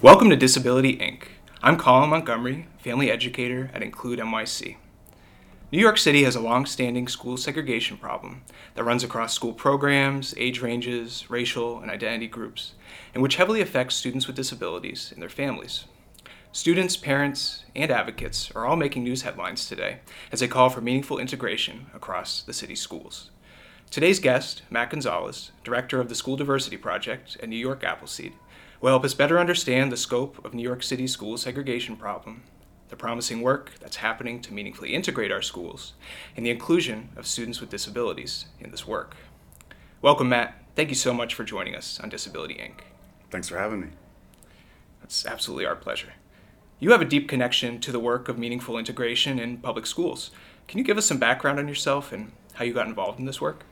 Welcome to Disability Inc. I'm Colin Montgomery, family educator at Include NYC. New York City has a long standing school segregation problem that runs across school programs, age ranges, racial, and identity groups, and which heavily affects students with disabilities and their families. Students, parents, and advocates are all making news headlines today as they call for meaningful integration across the city's schools. Today's guest, Matt Gonzalez, director of the School Diversity Project at New York Appleseed, will help us better understand the scope of New York City's school segregation problem, the promising work that's happening to meaningfully integrate our schools, and the inclusion of students with disabilities in this work. Welcome, Matt. Thank you so much for joining us on Disability Inc. Thanks for having me. It's absolutely our pleasure. You have a deep connection to the work of meaningful integration in public schools. Can you give us some background on yourself and how you got involved in this work?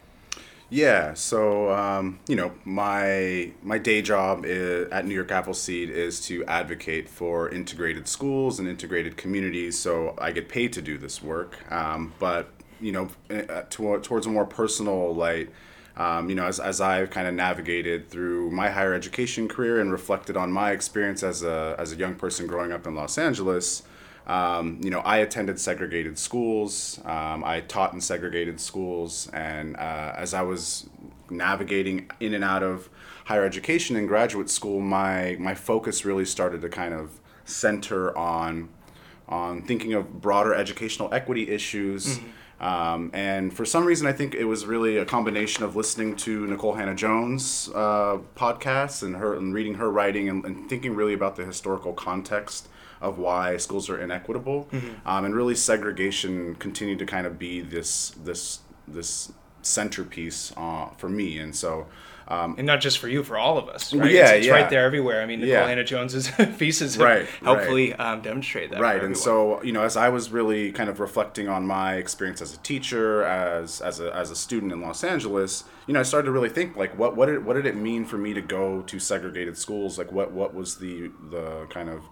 Yeah, so um, you know, my my day job is, at New York Appleseed is to advocate for integrated schools and integrated communities. So I get paid to do this work, um, but you know, uh, to, towards a more personal light. Um, you know, as, as I've kind of navigated through my higher education career and reflected on my experience as a, as a young person growing up in Los Angeles, um, you know, I attended segregated schools. Um, I taught in segregated schools, and uh, as I was navigating in and out of higher education and graduate school, my my focus really started to kind of center on on thinking of broader educational equity issues. Mm-hmm. Um, and for some reason, I think it was really a combination of listening to Nikole Hannah-Jones uh, podcasts and her and reading her writing and, and thinking really about the historical context of why schools are inequitable, mm-hmm. um, and really segregation continued to kind of be this this this centerpiece uh, for me, and so. Um, and not just for you, for all of us, right? Yeah, it's, yeah. right there everywhere. I mean, Nikole yeah. Hannah-Jones's pieces right, helpfully right. Um, demonstrate that. Right, and so you know, as I was really kind of reflecting on my experience as a teacher, as as a, as a student in Los Angeles, you know, I started to really think like, what what did what did it mean for me to go to segregated schools? Like, what what was the the kind of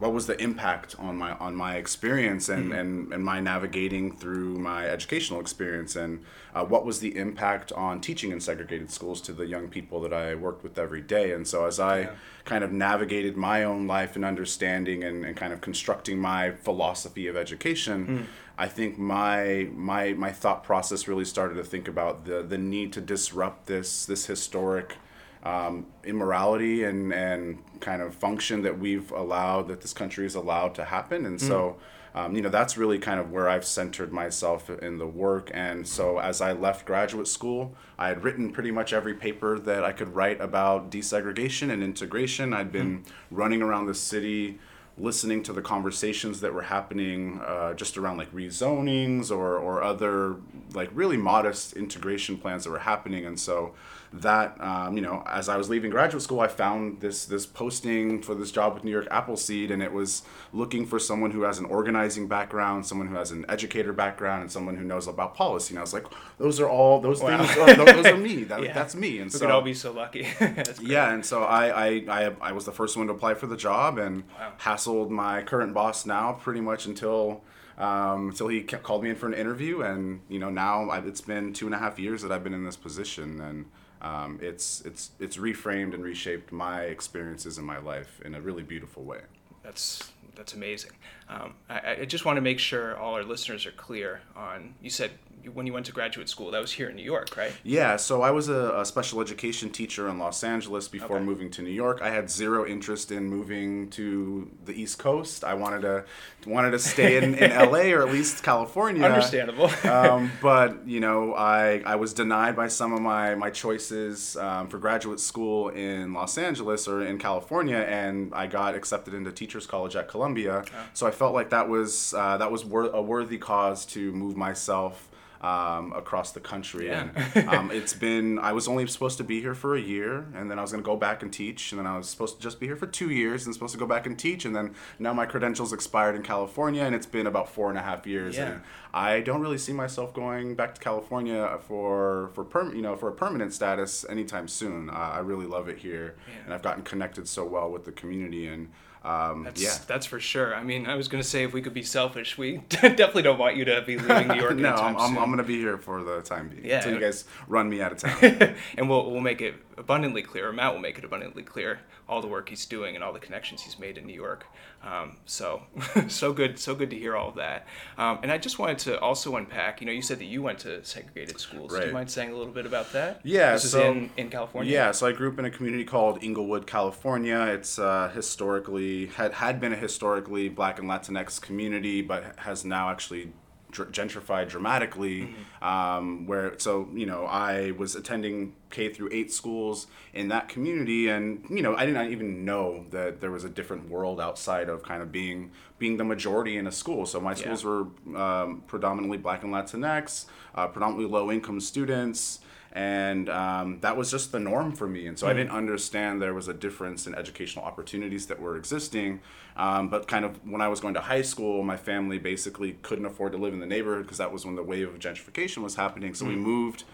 what was the impact on my on my experience and, mm-hmm. and, and my navigating through my educational experience and uh, what was the impact on teaching in segregated schools to the young people that I worked with every day and so as I yeah. kind of navigated my own life and understanding and, and kind of constructing my philosophy of education mm. I think my my my thought process really started to think about the the need to disrupt this this historic um, immorality and, and kind of function that we've allowed, that this country is allowed to happen. And mm. so, um, you know, that's really kind of where I've centered myself in the work. And so as I left graduate school, I had written pretty much every paper that I could write about desegregation and integration. I'd been mm. running around the city listening to the conversations that were happening uh, just around like rezonings or, or other like really modest integration plans that were happening and so that um, you know as i was leaving graduate school i found this this posting for this job with new york appleseed and it was looking for someone who has an organizing background someone who has an educator background and someone who knows about policy. And i was like those are all those wow. things are, those are me. That, yeah. that's me. And we so could all be so lucky. Yeah and so I, I i i was the first one to apply for the job and wow. hassled my current boss now pretty much until um, until he kept, called me in for an interview. And you know now I've, it's been two and a half years that i've been in this position. And um, it's it's it's reframed and reshaped my experiences in my life in a really beautiful way. That's that's amazing. Um, I, I, just want to make sure all our listeners are clear on. You said when you went to graduate school, that was here in New York, right? Yeah. So I was a, a special education teacher in Los Angeles before okay. moving to New York. I had zero interest in moving to the East Coast. I wanted to wanted to stay in, in LA or at least California. Understandable. um, but you know, I I was denied by some of my my choices um, for graduate school in Los Angeles or in California, and I got accepted into Teachers College at Columbia. Oh. So I felt like that was uh, that was wor- a worthy cause to move myself um, across the country. Yeah. And um, it's been, I was only supposed to be here for a year, and then I was going to go back and teach, and then I was supposed to just be here for two years and supposed to go back and teach, and then now my credentials expired in California, and it's been about four and a half years. Yeah. And I don't really see myself going back to California for for perm, you know, for a permanent status anytime soon. Uh, I really love it here, yeah. and I've gotten connected so well with the community and um, That's, yeah. that's for sure. I mean, I was going to say if we could be selfish, we definitely don't want you to be leaving New York no, I'm, I'm. I'm gonna be here for the time being Yeah. until you guys run me out of town. and we'll, we'll make it abundantly clear, or Matt will make it abundantly clear, all the work he's doing and all the connections he's made in New York. Um, so, so good, so good to hear all of that. Um, and I just wanted to also unpack. You know, you said that you went to segregated schools. Do you mind saying a little bit about that? Yeah, this is so- in in California. Yeah, so I grew up in a community called Inglewood, California. It's uh, historically had had been a historically Black and Latinx community, but has now actually dr- gentrified dramatically. Um, where so you know I was attending K through eight schools in that community, and you know I didn't even know that there was a different world outside of kind of being being the majority in a school. So my schools were um, predominantly Black and Latinx, uh, predominantly low income students and um, that was just the norm for me. And so i didn't understand there was a difference in educational opportunities that were existing. Um, but kind of when i was going to high school my family basically couldn't afford to live in the neighborhood because that was when the wave of gentrification was happening. So we moved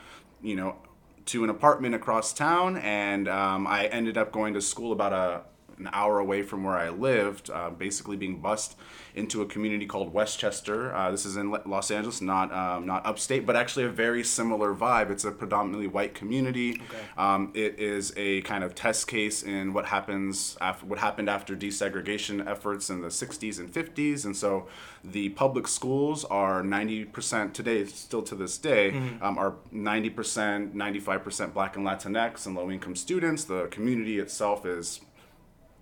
you know to an apartment across town. And um, i ended up going to school about a an hour away from where I lived, uh, basically being bused into a community called Westchester. Uh, this is in Los Angeles, not um, not upstate, but actually a very similar vibe. It's a predominantly white community. Um, it is a kind of test case in what happens after what happened after desegregation efforts in the 60s and 50s, and so the public schools are 90% today, still to this day, um, are 90%, 95% Black and Latinx and low income students. The community itself is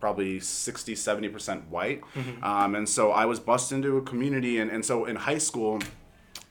probably 60 70% white um, and so i was bussed into a community and, and so in high school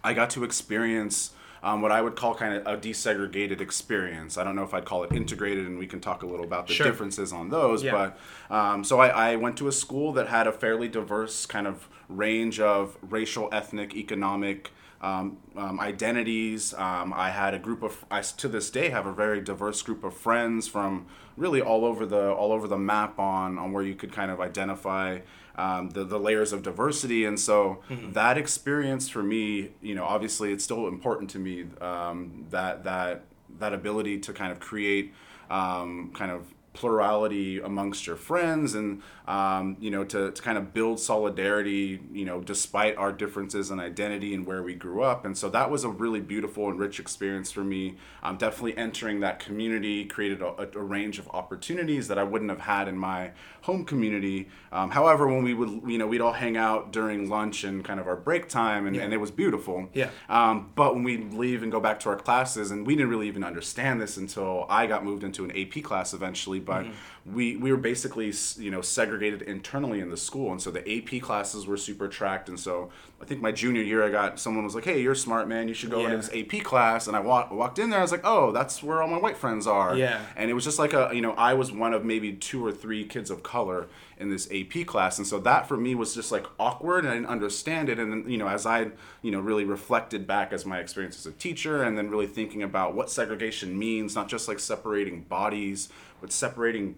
i got to experience um, what i would call kind of a desegregated experience i don't know if i'd call it integrated and we can talk a little about the Sure. differences on those Yeah. but um, so I, I went to a school that had a fairly diverse kind of range of racial ethnic economic um, um, identities. Um, I had a group of, I to this day have a very diverse group of friends from really all over the all over the map on on where you could kind of identify um, the the layers of diversity. And so that experience for me, you know, obviously it's still important to me um, that that that ability to kind of create um, kind of plurality amongst your friends and um, you know to, to kind of build solidarity you know despite our differences in identity and where we grew up. And so that was a really beautiful and rich experience for me. Um, definitely entering that community created a, a range of opportunities that i wouldn't have had in my home community. Um, however when we would you know we'd all hang out during lunch and kind of our break time and, and it was beautiful. Yeah. um, but when we leave and go back to our classes, and we didn't really even understand this until I got moved into an AP class eventually, but mm-hmm. We, we were basically, you know, segregated internally in the school. And so the AP classes were super tracked. And so I think my junior year, I got someone was like, hey, you're smart, man. You should go Yeah. into this AP class. And I wa- walked in there. I was like, oh, that's where all my white friends are. Yeah. And it was just like a, you know, I was one of maybe two or three kids of color in this AP class. And so that for me was just like awkward and I didn't understand it. And then, you know, as I, you know, really reflected back as my experience as a teacher and then really thinking about what segregation means, not just like separating bodies, but separating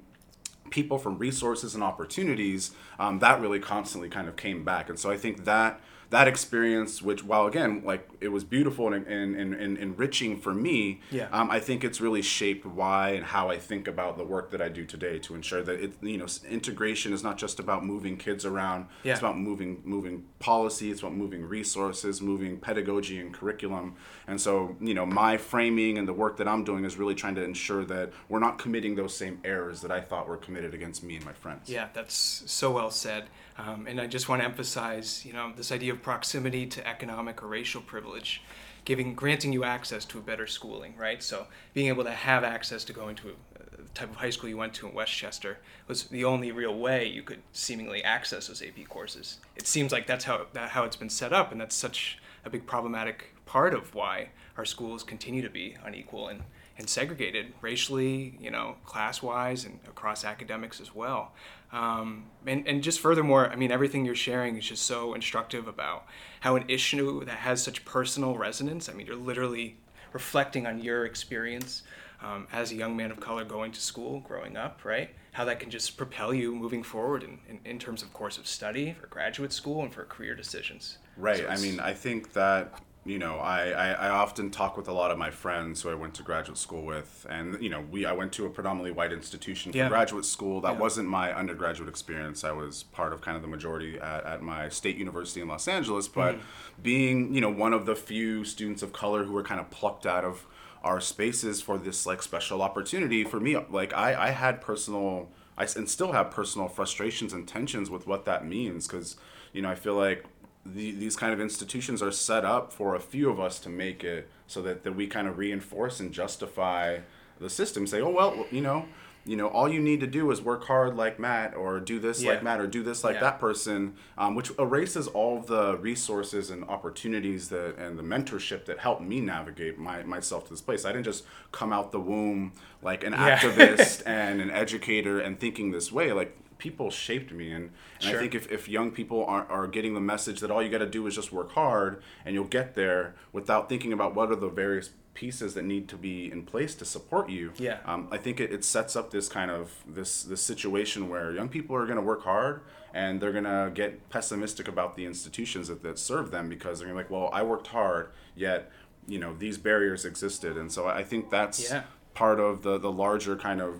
people from resources and opportunities, um, that really constantly kind of came back. And so I think that that experience, which while again like it was beautiful and, and, and, and enriching for me, Yeah. um, I think it's really shaped why and how I think about the work that I do today to ensure that it you know integration is not just about moving kids around. Yeah. It's about moving moving policy. It's about moving resources, moving pedagogy and curriculum. And so you know my framing and the work that I'm doing is really trying to ensure that we're not committing those same errors that I thought were committed against me and my friends. Yeah, that's so well said. Um, and I just want to emphasize, you know, this idea of proximity to economic or racial privilege, giving, granting you access to a better schooling, right? So being able to have access to going to the type of high school you went to in Westchester was the only real way you could seemingly access those AP courses. It seems like that's how that, how it's been set up, and that's such a big problematic part of why our schools continue to be unequal and and segregated racially, you know, class wise and across academics as well. Um, and, and just furthermore, I mean, everything you're sharing is just so instructive about how an issue that has such personal resonance, I mean, you're literally reflecting on your experience um, as a young man of color going to school, growing up, right? How that can just propel you moving forward in, in, in terms of course of study for graduate school and for career decisions. Right. So I mean, I think that you know, I, I, I, often talk with a lot of my friends who I went to graduate school with, and you know, we I went to a predominantly white institution for yeah. graduate school. That yeah. wasn't my undergraduate experience. I was part of kind of the majority at, at my state university in Los Angeles, but mm-hmm. being you know one of the few students of color who were kind of plucked out of our spaces for this like special opportunity for me, like I I had personal I and still have personal frustrations and tensions with what that means because you know I feel like the, these kind of institutions are set up for a few of us to make it so that, that we kind of reinforce and justify the system say oh well you know you know all you need to do is work hard like matt or do this yeah. like matt or do this like yeah. that person um, which erases all the resources and opportunities that and the mentorship that helped me navigate my, myself to this place i didn't just come out the womb like an yeah. activist and an educator and thinking this way like people shaped me and, and sure. i think if, if young people are, are getting the message that all you got to do is just work hard and you'll get there without thinking about what are the various pieces that need to be in place to support you yeah um, i think it, it sets up this kind of this this situation where young people are going to work hard and they're going to get pessimistic about the institutions that, that serve them because they're going to be like well i worked hard yet you know these barriers existed and so i think that's yeah. part of the the larger kind of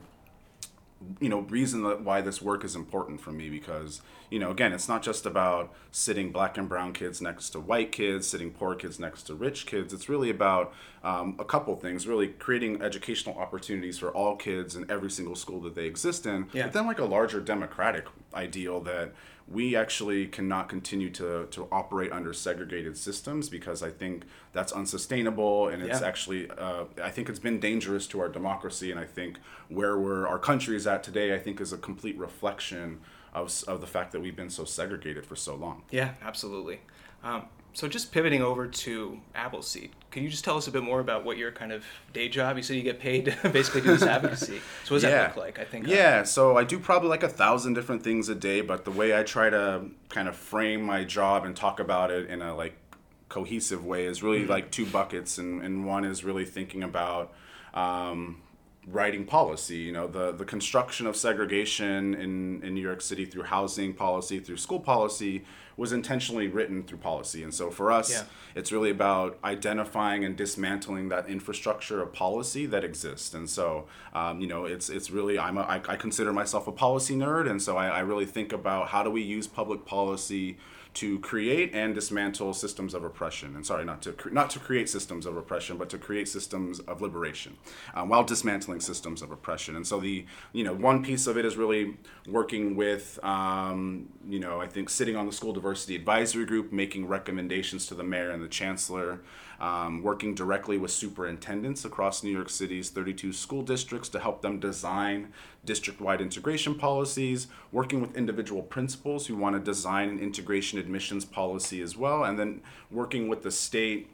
you know reason that why this work is important for me because you know again it's not just about sitting black and brown kids next to white kids sitting poor kids next to rich kids it's really about um, a couple things really creating educational opportunities for all kids in every single school that they exist in yeah. but then like a larger democratic ideal that we actually cannot continue to, to operate under segregated systems because I think that's unsustainable and it's yeah. actually uh, I think it's been dangerous to our democracy and I think where we're our country is at today I think is a complete reflection of, of the fact that we've been so segregated for so long. Yeah, absolutely. Um, so just pivoting over to Appleseed, can you just tell us a bit more about what your kind of day job? You said you get paid to basically do this advocacy. So what does yeah. that look like? I think. Uh, yeah, so I do probably like a thousand different things a day, but the way I try to kind of frame my job and talk about it in a like cohesive way is really mm-hmm. like two buckets, and, and one is really thinking about. Um, writing policy. You know, the, the construction of segregation in, in New York City through housing policy, through school policy, was intentionally written through policy. And so for us, yeah. it's really about identifying and dismantling that infrastructure of policy that exists. And so, um, you know, it's it's really I'm a, I, I consider myself a policy nerd, and so I, I really think about how do we use public policy to create and dismantle systems of oppression. And sorry, not to cre- not to create systems of oppression, but to create systems of liberation, um, while dismantling systems of oppression. And so the you know one piece of it is really working with um, you know I think sitting on the school diversity advisory group, making recommendations to the mayor and the chancellor um, working directly with superintendents across New York City's 32 school districts to help them design district wide integration policies, working with individual principals who want to design an integration admissions policy as well, and then working with the state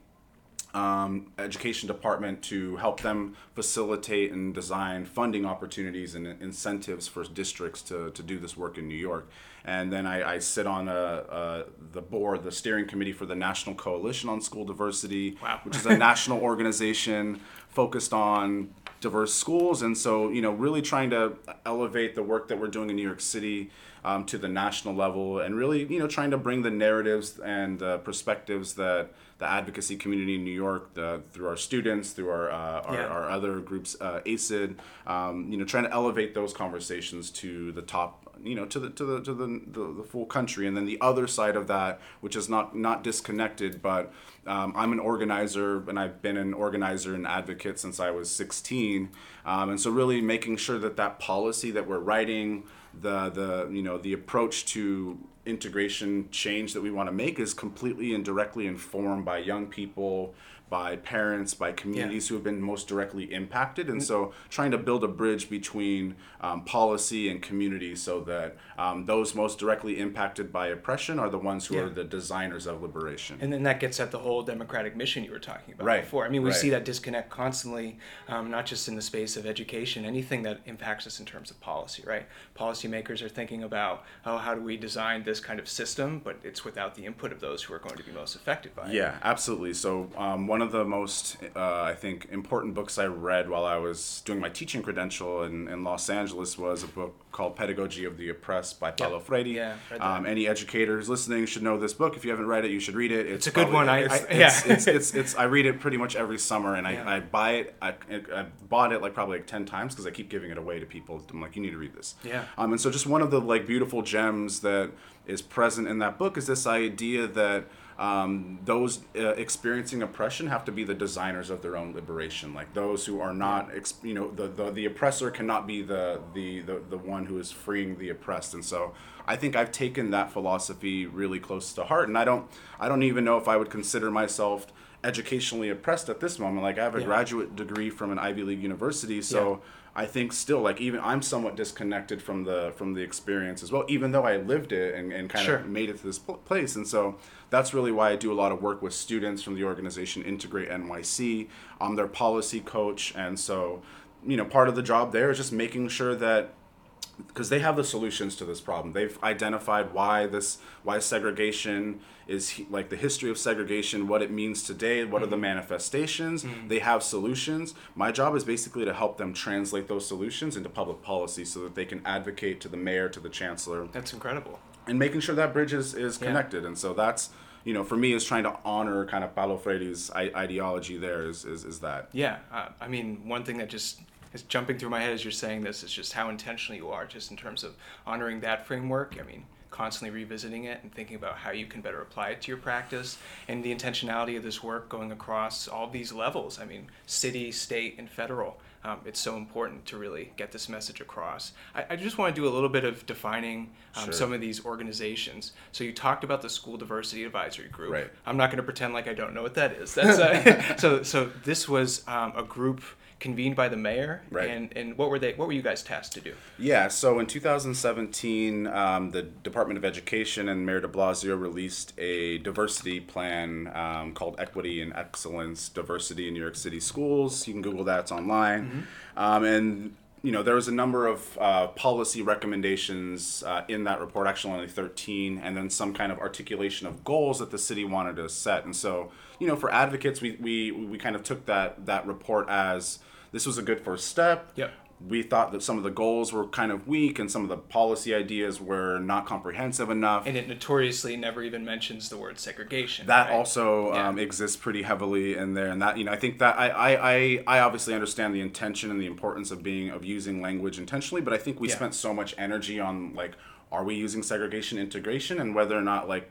um, education department to help them facilitate and design funding opportunities and incentives for districts to, to do this work in New York. And then I, I sit on a, a, the board, the steering committee for the National Coalition on School Diversity, wow. which is a national organization focused on diverse schools. And so, you know, really trying to elevate the work that we're doing in New York City um, to the national level and really, you know, trying to bring the narratives and uh, perspectives that the advocacy community in New York, the, through our students, through our uh, our, yeah. our, other groups, uh, ASID, um, you know, trying to elevate those conversations to the top you know to the to the to the, the, the, full country and then the other side of that which is not not disconnected but um, i'm an organizer and i've been an organizer and advocate since i was 16 um, and so really making sure that that policy that we're writing the the you know the approach to integration change that we want to make is completely and directly informed by young people by parents, by communities yeah. who have been most directly impacted. And so trying to build a bridge between um, policy and community so that um, those most directly impacted by oppression are the ones who yeah. are the designers of liberation. And then that gets at the whole democratic mission you were talking about right. before. I mean, we right. see that disconnect constantly, um, not just in the space of education, anything that impacts us in terms of policy, right? Policymakers are thinking about, oh, how do we design this kind of system, but it's without the input of those who are going to be most affected by it. Yeah, absolutely. So um, one one of the most, uh, I think, important books I read while I was doing my teaching credential in, in Los Angeles was a book called Pedagogy of the Oppressed by Paulo Freire. Yeah, um, any educators listening should know this book. If you haven't read it, you should read it. It's a good one. I- it's, I- it's, yeah. it's, it's, it's, I read it pretty much every summer, and I, Yeah. I buy it. I, I bought it like probably like ten times because I keep giving it away to people. I'm like, you need to read this. Yeah. Um, and so just one of the like beautiful gems that is present in that book is this idea that um, those uh, experiencing oppression have to be the designers of their own liberation. Like those who are not, you know, the, the, the oppressor cannot be the, the, the, the one who is freeing the oppressed. And so I think I've taken that philosophy really close to heart. And I don't, I don't even know if I would consider myself educationally oppressed at this moment. Like I have a Yeah. graduate degree from an Ivy League university, so I think still like even I'm somewhat disconnected from the from the experience as well, even though I lived it and, and kind Sure. of made it to this pl- place. And so that's really why I do a lot of work with students from the organization Integrate NYC. I'm their policy coach, and so you know part of the job there is just making sure that because they have the solutions to this problem. They've identified why this why segregation is he- like the history of segregation, what it means today, what are the manifestations. They have solutions. My job is basically to help them translate those solutions into public policy so that they can advocate to the mayor, to the chancellor, That's incredible. and making sure that bridge is, is Yeah. connected. And so that's you know for me is trying to honor kind of Paulo Freire's I- ideology. There is is, is that. Yeah, uh, I mean, one thing that just is jumping through my head as you're saying this is just how intentional you are, just in terms of honoring that framework. I mean, constantly revisiting it and thinking about how you can better apply it to your practice, and the intentionality of this work going across all these levels. I mean, city, state, and federal. Um, it's so important to really get this message across. I, I just want to do a little bit of defining um, Sure. some of these organizations. So you talked about the School Diversity Advisory Group. Right. I'm not going to pretend like I don't know what that is. That's uh, so. So this was um, a group convened by the mayor, Right. and and what were they? What were you guys tasked to do? Yeah, so in 2017, um, the Department of Education and Mayor de Blasio released a diversity plan um, called Equity and Excellence Diversity in New York City Schools. You can Google that, it's online. Um, and you know, there was a number of uh, policy recommendations uh, in that report, actually only 13, and then some kind of articulation of goals that the city wanted to set. And so, you know, for advocates, we, we, we kind of took that, that report as this was a good first step Yep. we thought that some of the goals were kind of weak and some of the policy ideas were not comprehensive enough. And it notoriously never even mentions the word segregation. that right? also Yeah. um, exists pretty heavily in there, and that you know I think that I, I, I, I obviously understand the intention and the importance of being of using language intentionally, but I think we Yeah. spent so much energy on like are we using segregation integration and whether or not like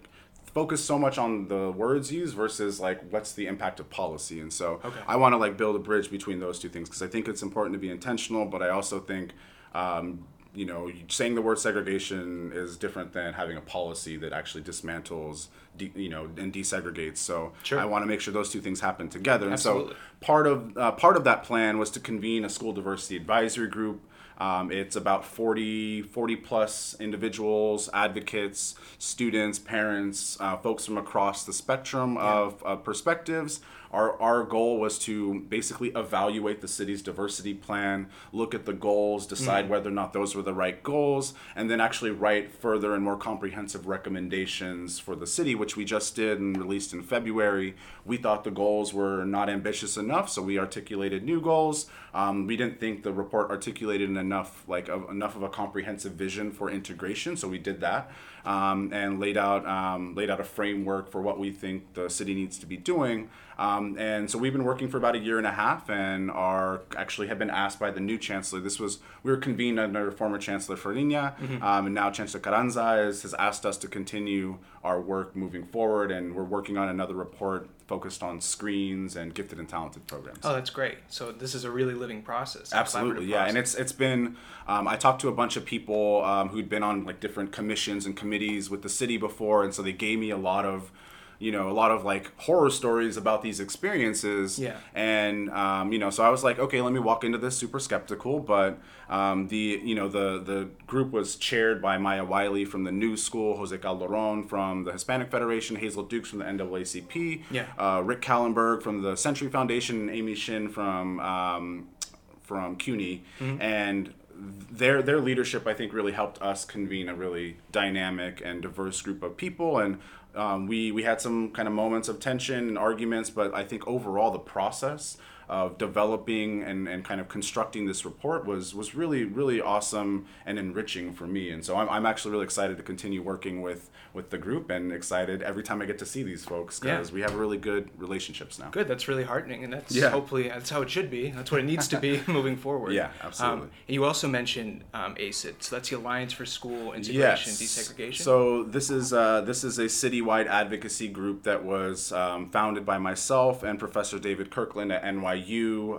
focus so much on the words used versus like what's the impact of policy and so Okay. i want to like build a bridge between those two things because i think it's important to be intentional but i also think um, you know saying the word segregation is different than having a policy that actually dismantles de- you know and desegregates so Sure. i want to make sure those two things happen together and Absolutely. so part of uh, part of that plan was to convene a school diversity advisory group um, it's about 40, 40 plus individuals, advocates, students, parents, uh, folks from across the spectrum of, of perspectives. Our, our goal was to basically evaluate the city's diversity plan, look at the goals, decide whether or not those were the right goals, and then actually write further and more comprehensive recommendations for the city, which we just did and released in February. We thought the goals were not ambitious enough, so we articulated new goals. Um, we didn't think the report articulated enough, like a, enough of a comprehensive vision for integration, so we did that um, and laid out um, laid out a framework for what we think the city needs to be doing. Um, and so we've been working for about a year and a half, and are actually have been asked by the new chancellor. This was we were convened under former Chancellor Farina, um, and now Chancellor Carranza has asked us to continue our work moving forward, and we're working on another report focused on screens and gifted and talented programs. Oh, that's great. So this is a really living process. Absolutely, yeah, and it's it's been. Um, I talked to a bunch of people um, who'd been on like different commissions and committees with the city before, and so they gave me a lot of, you know, a lot of like horror stories about these experiences. Yeah. And um, you know, so I was like, okay, let me walk into this super skeptical, but um, the you know the the group was chaired by Maya Wiley from the New School, Jose Calderon from the Hispanic Federation, Hazel Dukes from the NAACP, Yeah. uh, Rick Kahlenberg from the Century Foundation, and Amy Hsin from um, from CUNY, and their their leadership, I think, really helped us convene a really dynamic and diverse group of people, and um, we we had some kind of moments of tension and arguments, but I think overall the process of developing and, and kind of constructing this report was was really really awesome and enriching for me and so I'm, I'm actually really excited to continue working with with the group and excited every time I get to see these folks because yeah. we have really good relationships now. Good, that's really heartening, and that's yeah. hopefully that's how it should be. That's what it needs to be moving forward. Yeah, absolutely. Um, and you also mentioned um, ASID, so that's the Alliance for School Integration yes. Desegregation. So this is uh, this is a citywide advocacy group that was um, founded by myself and Professor David Kirkland at NYU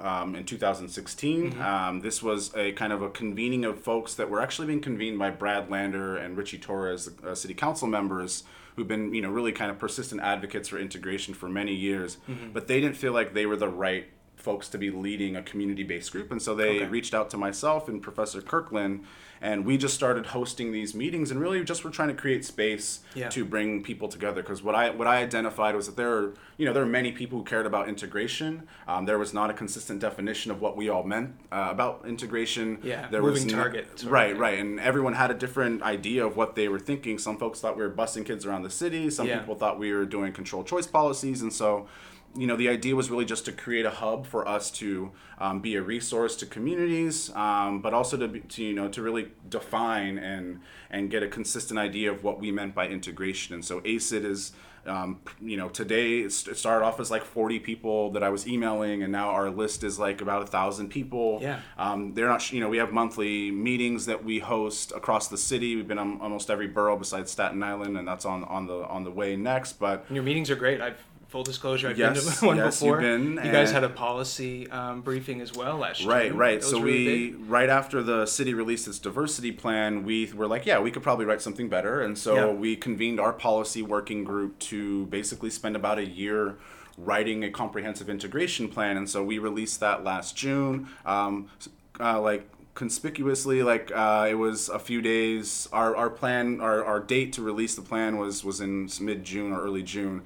um, in 2016. Mm-hmm. Um, this was a kind of a convening of folks that were actually being convened by Brad Lander and Richie Torres, uh, city council members who've been you know really kind of persistent advocates for integration for many years, mm-hmm. but they didn't feel like they were the right folks to be leading a community-based group and so they okay. reached out to myself and professor kirkland and we just started hosting these meetings and really just were trying to create space yeah. to bring people together because what I what I identified was that there are you know there are many people who cared about integration. Um, there was not a consistent definition of what we all meant uh, about integration. Yeah, there moving was target. right, right, and everyone had a different idea of what they were thinking. Some folks thought we were busing kids around the city. Some yeah. people thought we were doing control choice policies, and so you know, the idea was really just to create a hub for us to um, be a resource to communities, um, but also to, be, to, you know, to really define and and get a consistent idea of what we meant by integration. And so ASID is, um, you know, today it started off as like 40 people that I was emailing, and now our list is like about a thousand people. Yeah. Um, they're not, you know, we have monthly meetings that we host across the city. We've been on almost every borough besides Staten Island, and that's on on the on the way next. But and your meetings are great. I've full disclosure, I've yes, been to one yes, before. Been, you guys had a policy um, briefing as well last right, year. Right, right. So really we big. right after the city released its diversity plan, we were like, yeah, we could probably write something better, and so yeah. we convened our policy working group to basically spend about a year writing a comprehensive integration plan, and so we released that last June. Um, uh, like conspicuously like uh, it was a few days our, our plan our, our date to release the plan was was in mid-june or early june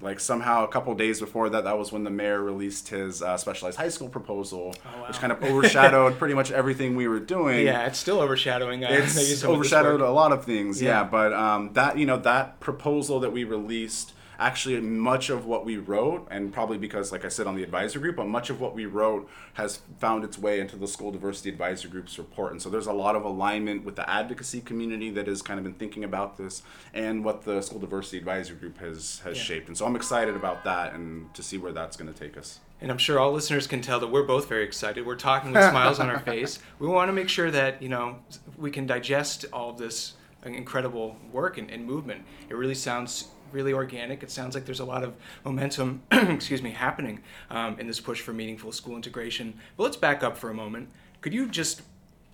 like somehow a couple days before that that was when the mayor released his uh, specialized high school proposal oh, wow. which kind of overshadowed pretty much everything we were doing. Yeah it's still overshadowing uh, it's overshadowed a lot of things yeah, yeah. but um, that you know that proposal that we released actually much of what we wrote and probably because like i said on the advisory group but much of what we wrote has found its way into the school diversity advisory group's report and so there's a lot of alignment with the advocacy community that has kind of been thinking about this and what the school diversity advisory group has has yeah. shaped and so i'm excited about that and to see where that's going to take us and I'm sure all listeners can tell that we're both very excited. We're talking with smiles on our face. We want to make sure that you know we can digest all of this incredible work and, and movement. It really sounds really organic. It sounds like there's a lot of momentum, excuse me, happening um, in this push for meaningful school integration. But let's back up for a moment. Could you just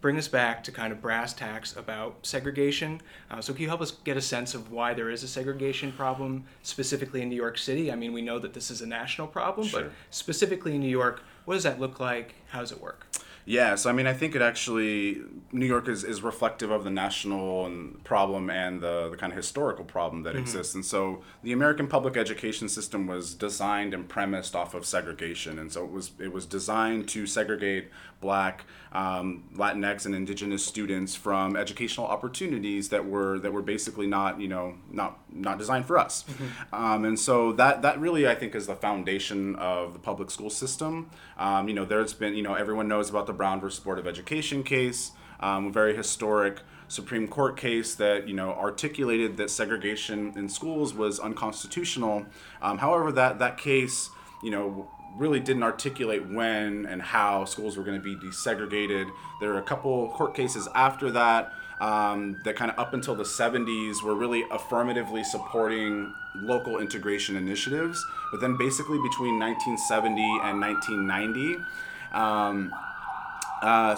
bring us back to kind of brass tacks about segregation. Uh, so, can you help us get a sense of why there is a segregation problem specifically in New York City? I mean, we know that this is a national problem, sure. but specifically in New York, what does that look like? How does it work? Yeah, so I mean, I think it actually New York is, is reflective of the national and problem and the, the kind of historical problem that mm-hmm. exists. And so the American public education system was designed and premised off of segregation, and so it was it was designed to segregate Black, um, Latinx, and Indigenous students from educational opportunities that were that were basically not you know not not designed for us. Mm-hmm. Um, and so that that really I think is the foundation of the public school system. Um, you know, there's been you know everyone knows about the Brown versus Board of Education case, um, a very historic Supreme Court case that you know articulated that segregation in schools was unconstitutional. Um, however, that that case you know really didn't articulate when and how schools were going to be desegregated. There are a couple court cases after that um, that kind of up until the 70s were really affirmatively supporting local integration initiatives. But then basically between 1970 and 1990, um, uh,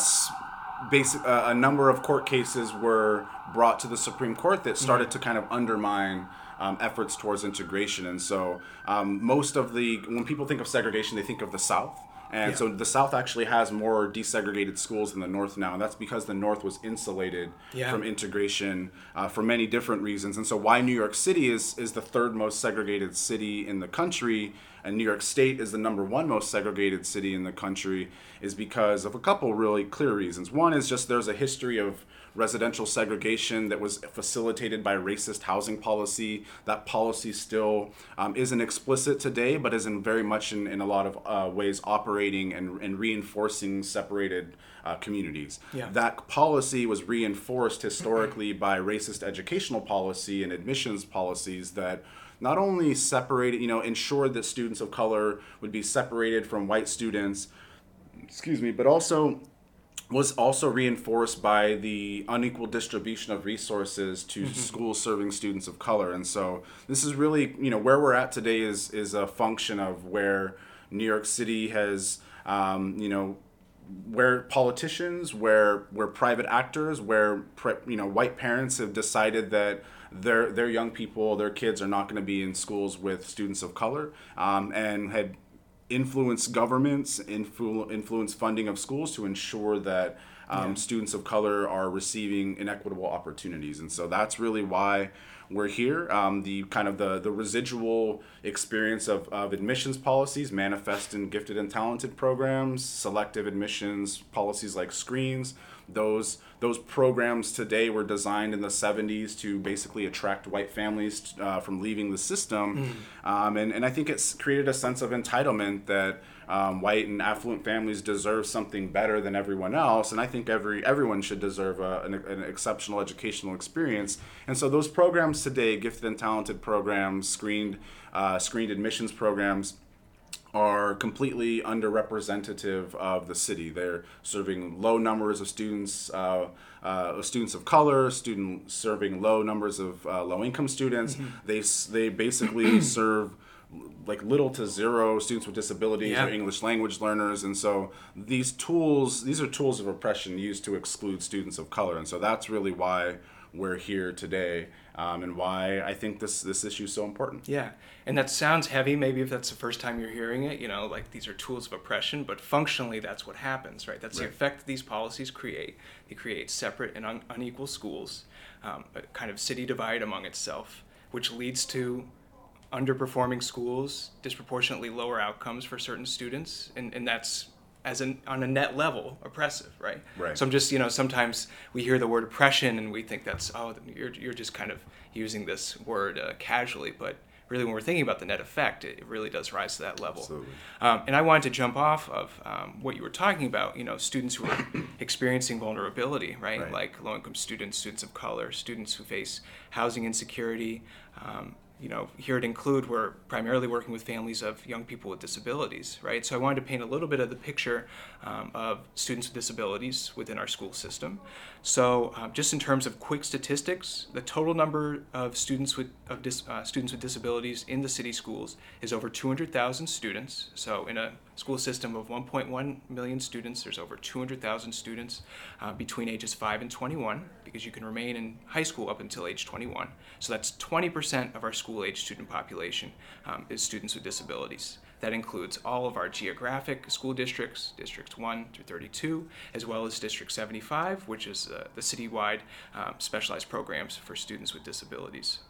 basic, uh, a number of court cases were brought to the Supreme Court that started mm-hmm. to kind of undermine um, efforts towards integration. And so, um, most of the when people think of segregation, they think of the South. And Yeah. so the South actually has more desegregated schools than the North now, and that's because the North was insulated Yeah. from integration uh, for many different reasons. And so, why New York City is is the third most segregated city in the country, and New York State is the number one most segregated city in the country, is because of a couple really clear reasons. One is just there's a history of residential segregation that was facilitated by racist housing policy. That policy still um, isn't explicit today, but is in very much in, in a lot of uh, ways operating and, and reinforcing separated uh, communities. Yeah. That policy was reinforced historically by racist educational policy and admissions policies that not only separated, you know, ensured that students of color would be separated from white students, excuse me, but also was also reinforced by the unequal distribution of resources to schools serving students of color. And so this is really you know where we're at today is is a function of where new york city has um, you know where politicians where where private actors where pre, you know white parents have decided that their their young people their kids are not going to be in schools with students of color um, and had influence governments, influ- influence funding of schools to ensure that um, students of color are receiving inequitable opportunities. And so that's really why we're here. Um, the kind of the, the residual experience of, of admissions policies manifest in gifted and talented programs, selective admissions policies like screens. Those those programs today were designed in the 70s to basically attract white families uh, from leaving the system, um, and and I think it's created a sense of entitlement that um, white and affluent families deserve something better than everyone else, and I think every everyone should deserve a, an, an exceptional educational experience. And so those programs today, gifted and talented programs, screened uh, screened admissions programs are completely underrepresentative of the city. They're serving low numbers of students, uh, uh, students of color, student serving low numbers of uh, low income students. They s- they basically serve like little to zero students with disabilities Yeah. or English language learners, and so these tools these are tools of oppression used to exclude students of color, and so that's really why we're here today, um, and why I think this this issue is so important. Yeah, and that sounds heavy. Maybe if that's the first time you're hearing it, you know, like these are tools of oppression. But functionally, that's what happens, right? That's the effect that these policies create. They create separate and un- unequal schools, um, a kind of city divide among itself, which leads to underperforming schools, disproportionately lower outcomes for certain students, and, and that's as an on a net level oppressive, right? Right. So I'm just you know sometimes we hear the word oppression and we think that's oh you're you're just kind of using this word uh, casually, but really when we're thinking about the net effect, it, really does rise to that level. Absolutely. Um, and I wanted to jump off of um, what you were talking about. You know, students who are experiencing vulnerability, right? Right. Like low-income students, students of color, students who face housing insecurity. Um, you know, here at Include, we're primarily working with families of young people with disabilities, right? So I wanted to paint a little bit of the picture um, of students with disabilities within our school system. So, um, just in terms of quick statistics, the total number of students with of dis, uh, students with disabilities in the city schools is over 200,000 students. So, in a school system of 1.1 million students, there's over 200,000 students uh, between ages 5 and 21 because you can remain in high school up until age 21. So that's 20% of our school age student population um, is students with disabilities. That includes all of our geographic school districts, districts 1 through 32, as well as District 75, which is uh, the citywide um, specialized programs for students with disabilities.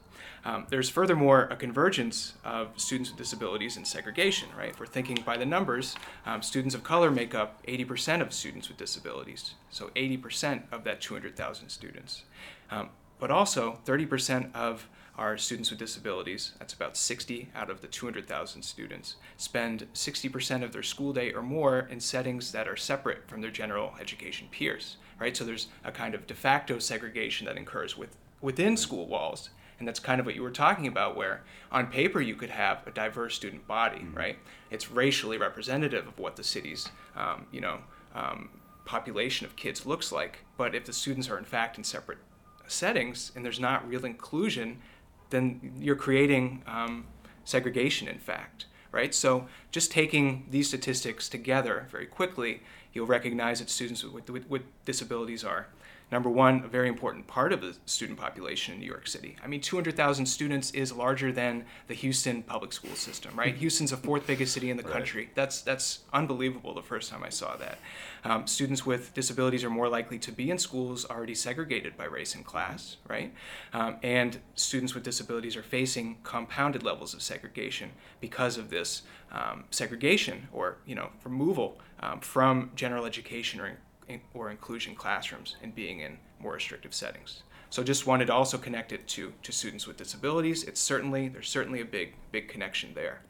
Um, there's furthermore a convergence of students with disabilities and segregation, right? If we're thinking by the numbers, um, students of color make up 80% of students with disabilities. So 80% of that 200,000 students. Um, but also 30% of our students with disabilities, that's about 60 out of the 200,000 students, spend 60% of their school day or more in settings that are separate from their general education peers, right? So there's a kind of de facto segregation that occurs with, within school walls. And that's kind of what you were talking about, where on paper you could have a diverse student body, right? It's racially representative of what the city's, um, you know, um, population of kids looks like. But if the students are in fact in separate settings and there's not real inclusion, then you're creating um, segregation, in fact, right? So just taking these statistics together very quickly, you'll recognize that students with, with, with disabilities are number one, a very important part of the student population in New York City. I mean, 200,000 students is larger than the Houston public school system, right? Houston's the fourth biggest city in the country. That's that's unbelievable. The first time I saw that, um, students with disabilities are more likely to be in schools already segregated by race and class, right? Um, and students with disabilities are facing compounded levels of segregation because of this um, segregation or you know removal um, from general education or or inclusion classrooms and being in more restrictive settings. So just wanted to also connect it to, to students with disabilities. It's certainly, there's certainly a big, big connection there.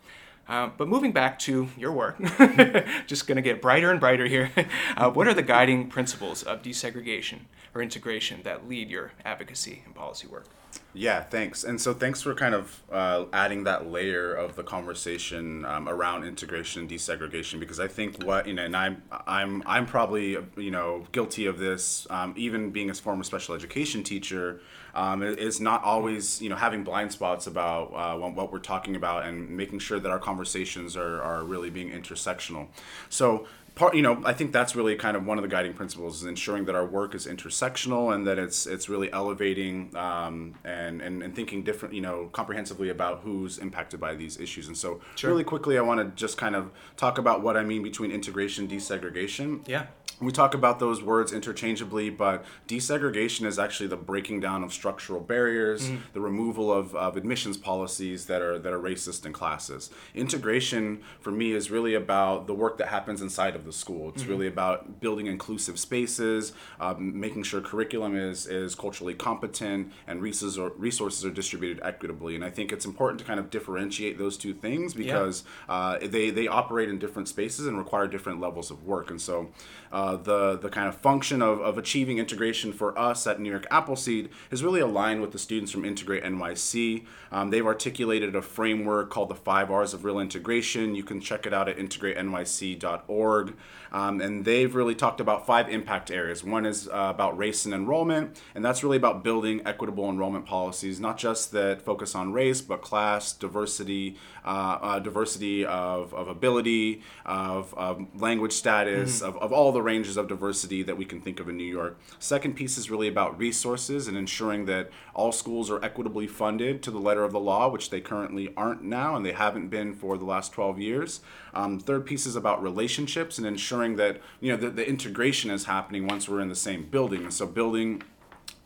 Um, but moving back to your work, just going to get brighter and brighter here. Uh, what are the guiding principles of desegregation or integration that lead your advocacy and policy work? Yeah, thanks. And so thanks for kind of uh, adding that layer of the conversation um, around integration and desegregation because I think what you know, and I'm I'm I'm probably you know guilty of this. Um, even being a former special education teacher, um, is not always you know having blind spots about uh, what we're talking about and making sure that our conversations are are really being intersectional. So part you know i think that's really kind of one of the guiding principles is ensuring that our work is intersectional and that it's it's really elevating um, and, and and thinking different you know comprehensively about who's impacted by these issues. And so sure. really quickly i want to just kind of talk about what i mean between integration desegregation. Yeah we talk about those words interchangeably, but desegregation is actually the breaking down of structural barriers, mm. the removal of, of admissions policies that are that are racist in classes. Integration for me is really about the work that happens inside of the school. It's mm-hmm. really about building inclusive spaces, um, making sure curriculum is is culturally competent and resources are, resources are distributed equitably. And I think it's important to kind of differentiate those two things because yeah. uh, they they operate in different spaces and require different levels of work. And so. Uh, the the kind of function of, of achieving integration for us at New York Appleseed is really aligned with the students from Integrate NYC. Um, they've articulated a framework called the Five R's of Real Integration. You can check it out at integratenyc.org. Um, and they've really talked about five impact areas. One is uh, about race and enrollment, and that's really about building equitable enrollment policies, not just that focus on race, but class, diversity, uh, uh, diversity of, of ability, of, of language status, mm-hmm. of, of all the ranges of diversity that we can think of in New York. Second piece is really about resources and ensuring that all schools are equitably funded to the letter of the law, which they currently aren't now, and they haven't been for the last 12 years. Um, third piece is about relationships and ensuring that you know the, the integration is happening once we're in the same building. And so building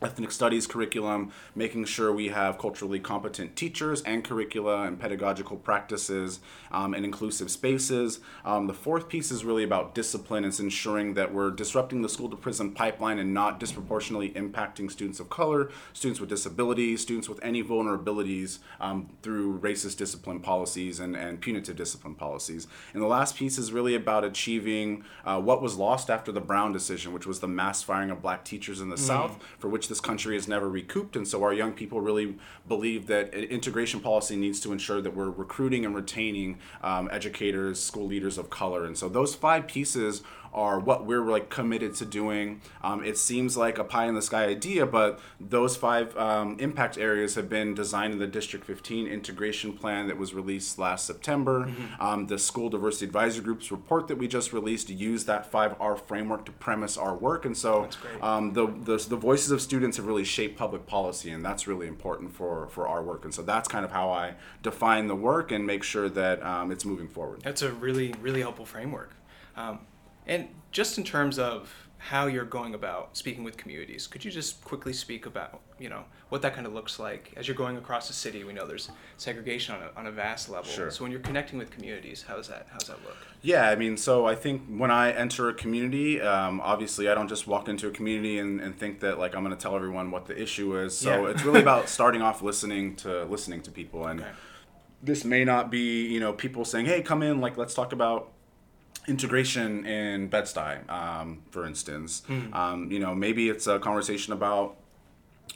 ethnic studies curriculum, making sure we have culturally competent teachers and curricula and pedagogical practices um, and inclusive spaces. Um, the fourth piece is really about discipline. It's ensuring that we're disrupting the school to prison pipeline and not disproportionately impacting students of color, students with disabilities, students with any vulnerabilities um, through racist discipline policies and, and punitive discipline policies. And the last piece is really about achieving uh, what was lost after the Brown decision, which was the mass firing of black teachers in the mm. South, for which this country has never recouped. And so our young people really believe that integration policy needs to ensure that we're recruiting and retaining um, educators, school leaders of color. And so those five pieces are what we're like committed to doing. Um, it seems like a pie in the sky idea, but those five um, impact areas have been designed in the District 15 integration plan that was released last September. Mm-hmm. Um, the School Diversity Advisory Group's report that we just released used that 5R framework to premise our work. And so um, the, the, the voices of students have really shaped public policy, and that's really important for, for our work. And so that's kind of how I define the work and make sure that um, it's moving forward. That's a really, really helpful framework. Um, and just in terms of how you're going about speaking with communities, could you just quickly speak about, you know, what that kind of looks like as you're going across the city? We know there's segregation on a, on a vast level. Sure. So when you're connecting with communities, how's that how's that look? Yeah, I mean, so I think when I enter a community, um, obviously I don't just walk into a community and, and think that like I'm going to tell everyone what the issue is. So yeah. it's really about starting off listening to listening to people and. Okay. This may not be, you know, people saying, "Hey, come in, like let's talk about integration in Bed-Stuy, um, for instance. Mm. Um, you know, maybe it's a conversation about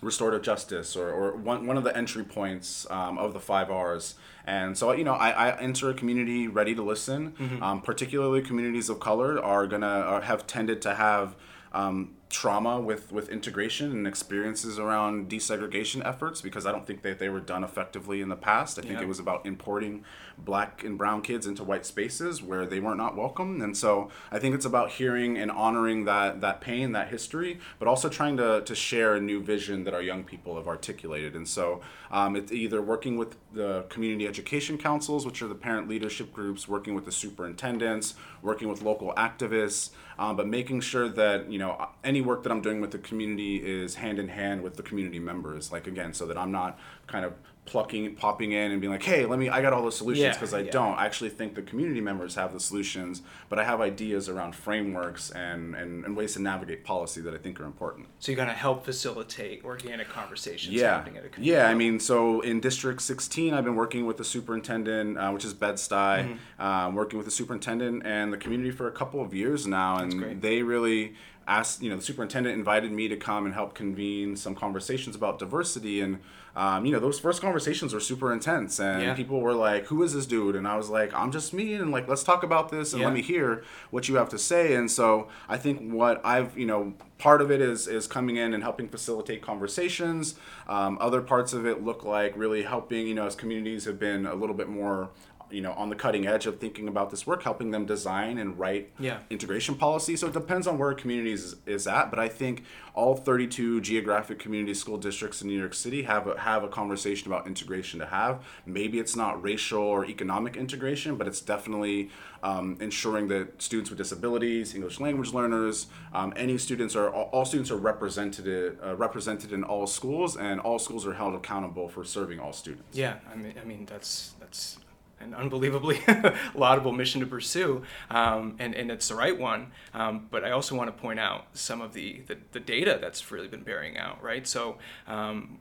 restorative justice or, or one, one of the entry points um, of the five R's. And so, you know, I, I enter a community ready to listen. Mm-hmm. Um, particularly communities of color are going to have tended to have um, trauma with with integration and experiences around desegregation efforts because I don't think that they were done effectively in the past. I think Yeah. it was about importing black and brown kids into white spaces where they were not welcome. And so I think it's about hearing and honoring that that pain, that history, but also trying to, to share a new vision that our young people have articulated. And so um, it's either working with the community education councils, which are the parent leadership groups, working with the superintendents, working with local activists, um, but making sure that you know any work that I'm doing with the community is hand in hand with the community members. Like again, so that I'm not kind of plucking popping in and being like hey let me i got all the solutions Yeah, because i yeah. don't. I actually think the community members have the solutions but i have ideas around frameworks and, and, and ways to navigate policy that i think are important. So you're going to help facilitate organic conversations yeah. happening at a community yeah i mean so in district 16 i've been working with the superintendent uh, which is bed-stuy Mm-hmm. um, working with the superintendent and the community for a couple of years now and they really asked you know the superintendent invited me to come and help convene some conversations about diversity. And um, you know those first conversations were super intense. And Yeah. people were like who is this dude? And i was like i'm just me. And like let's talk about this and Yeah. let me hear what you have to say. And so i think what i've you know part of it is is coming in and helping facilitate conversations. Um, other parts of it look like really helping you know as communities have been a little bit more you know on the cutting edge of thinking about this work helping them design and write Yeah. integration policy. So it depends on where a community is, is at but i think all 32 geographic community school districts in new york city have a, have a conversation about integration to have. Maybe it's not racial or economic integration but it's definitely um, ensuring that students with disabilities english language learners um, any students are all, all students are represented uh, represented in all schools and all schools are held accountable for serving all students. Yeah, I mean, I mean that's that's an unbelievably laudable mission to pursue, um, and and it's the right one. Um, but I also want to point out some of the, the the data that's really been bearing out, right? So. Um,